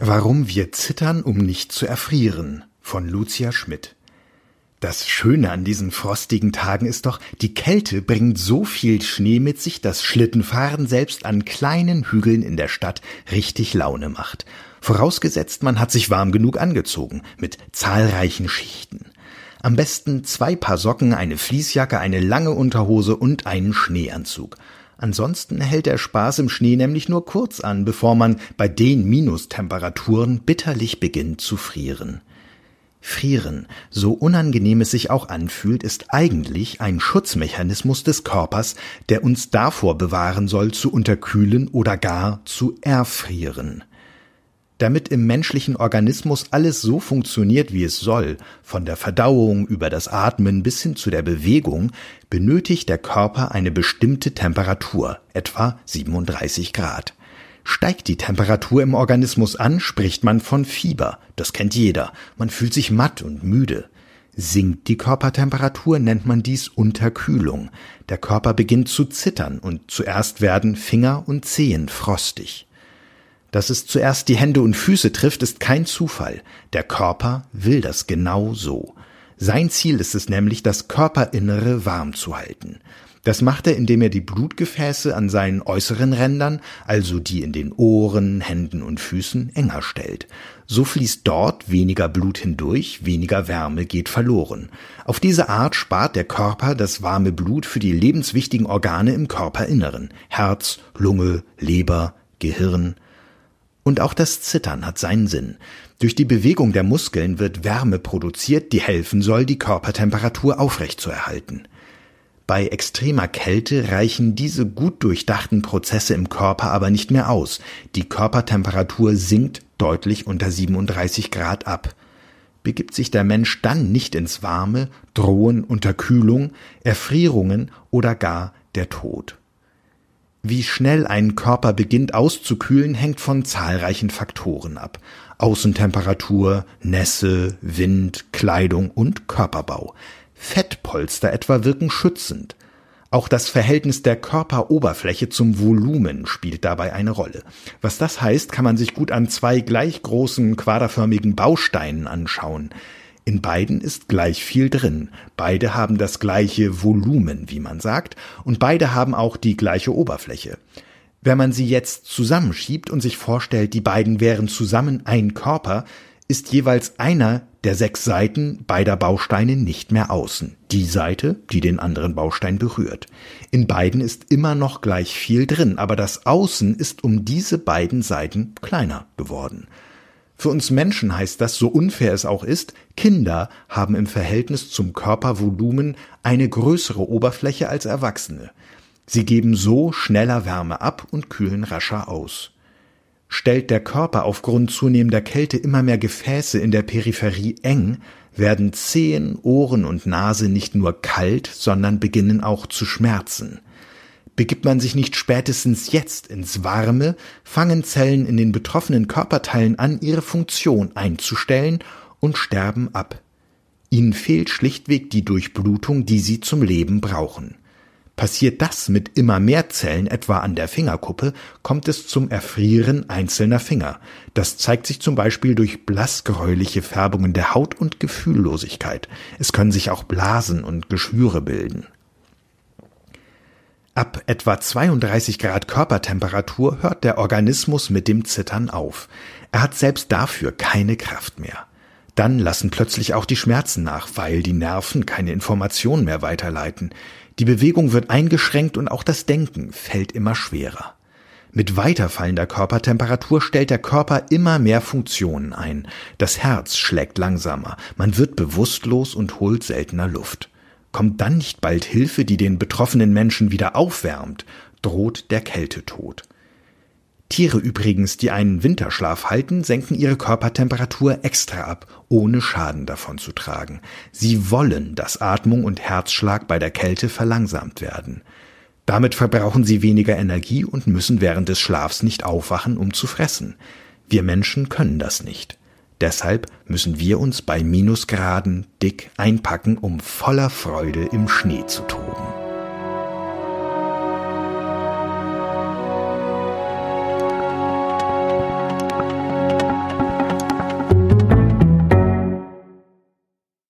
Warum wir zittern, um nicht zu erfrieren von Lucia Schmidt. Das Schöne an diesen frostigen Tagen ist doch, die Kälte bringt so viel Schnee mit sich, dass Schlittenfahren selbst an kleinen Hügeln in der Stadt richtig Laune macht. Vorausgesetzt, man hat sich warm genug angezogen, mit zahlreichen Schichten. Am besten zwei Paar Socken, eine Fließjacke, eine lange Unterhose und einen Schneeanzug. Ansonsten hält der Spaß im Schnee nämlich nur kurz an, bevor man bei den Minustemperaturen bitterlich beginnt zu frieren. Frieren, so unangenehm es sich auch anfühlt, ist eigentlich ein Schutzmechanismus des Körpers, der uns davor bewahren soll, zu unterkühlen oder gar zu erfrieren. Damit im menschlichen Organismus alles so funktioniert, wie es soll, von der Verdauung über das Atmen bis hin zu der Bewegung, benötigt der Körper eine bestimmte Temperatur, etwa 37 Grad. Steigt die Temperatur im Organismus an, spricht man von Fieber. Das kennt jeder. Man fühlt sich matt und müde. Sinkt die Körpertemperatur, nennt man dies Unterkühlung. Der Körper beginnt zu zittern und zuerst werden Finger und Zehen frostig. Dass es zuerst die Hände und Füße trifft, ist kein Zufall. Der Körper will das genau so. Sein Ziel ist es nämlich, das Körperinnere warm zu halten. Das macht er, indem er die Blutgefäße an seinen äußeren Rändern, also die in den Ohren, Händen und Füßen, enger stellt. So fließt dort weniger Blut hindurch, weniger Wärme geht verloren. Auf diese Art spart der Körper das warme Blut für die lebenswichtigen Organe im Körperinneren Herz, Lunge, Leber, Gehirn, und auch das Zittern hat seinen Sinn. Durch die Bewegung der Muskeln wird Wärme produziert, die helfen soll, die Körpertemperatur aufrechtzuerhalten. Bei extremer Kälte reichen diese gut durchdachten Prozesse im Körper aber nicht mehr aus. Die Körpertemperatur sinkt deutlich unter 37 Grad ab. Begibt sich der Mensch dann nicht ins Warme, drohen Unterkühlung, Erfrierungen oder gar der Tod. Wie schnell ein Körper beginnt auszukühlen, hängt von zahlreichen Faktoren ab. Außentemperatur, Nässe, Wind, Kleidung und Körperbau. Fettpolster etwa wirken schützend. Auch das Verhältnis der Körperoberfläche zum Volumen spielt dabei eine Rolle. Was das heißt, kann man sich gut an zwei gleich großen quaderförmigen Bausteinen anschauen. In beiden ist gleich viel drin. Beide haben das gleiche Volumen, wie man sagt, und beide haben auch die gleiche Oberfläche. Wenn man sie jetzt zusammenschiebt und sich vorstellt, die beiden wären zusammen ein Körper, ist jeweils einer der sechs Seiten beider Bausteine nicht mehr außen. Die Seite, die den anderen Baustein berührt. In beiden ist immer noch gleich viel drin, aber das Außen ist um diese beiden Seiten kleiner geworden. Für uns Menschen heißt das, so unfair es auch ist, Kinder haben im Verhältnis zum Körpervolumen eine größere Oberfläche als Erwachsene. Sie geben so schneller Wärme ab und kühlen rascher aus. Stellt der Körper aufgrund zunehmender Kälte immer mehr Gefäße in der Peripherie eng, werden Zehen, Ohren und Nase nicht nur kalt, sondern beginnen auch zu schmerzen. Begibt man sich nicht spätestens jetzt ins Warme, fangen Zellen in den betroffenen Körperteilen an, ihre Funktion einzustellen und sterben ab. Ihnen fehlt schlichtweg die Durchblutung, die sie zum Leben brauchen. Passiert das mit immer mehr Zellen, etwa an der Fingerkuppe, kommt es zum Erfrieren einzelner Finger. Das zeigt sich zum Beispiel durch blassgräuliche Färbungen der Haut und Gefühllosigkeit. Es können sich auch Blasen und Geschwüre bilden. Ab etwa 32 Grad Körpertemperatur hört der Organismus mit dem Zittern auf. Er hat selbst dafür keine Kraft mehr. Dann lassen plötzlich auch die Schmerzen nach, weil die Nerven keine Informationen mehr weiterleiten. Die Bewegung wird eingeschränkt und auch das Denken fällt immer schwerer. Mit weiterfallender Körpertemperatur stellt der Körper immer mehr Funktionen ein. Das Herz schlägt langsamer, man wird bewusstlos und holt seltener Luft. Kommt dann nicht bald Hilfe, die den betroffenen Menschen wieder aufwärmt, droht der Kältetod. Tiere übrigens, die einen Winterschlaf halten, senken ihre Körpertemperatur extra ab, ohne Schaden davon zu tragen. Sie wollen, dass Atmung und Herzschlag bei der Kälte verlangsamt werden. Damit verbrauchen sie weniger Energie und müssen während des Schlafs nicht aufwachen, um zu fressen. Wir Menschen können das nicht. Deshalb müssen wir uns bei Minusgraden dick einpacken, um voller Freude im Schnee zu toben.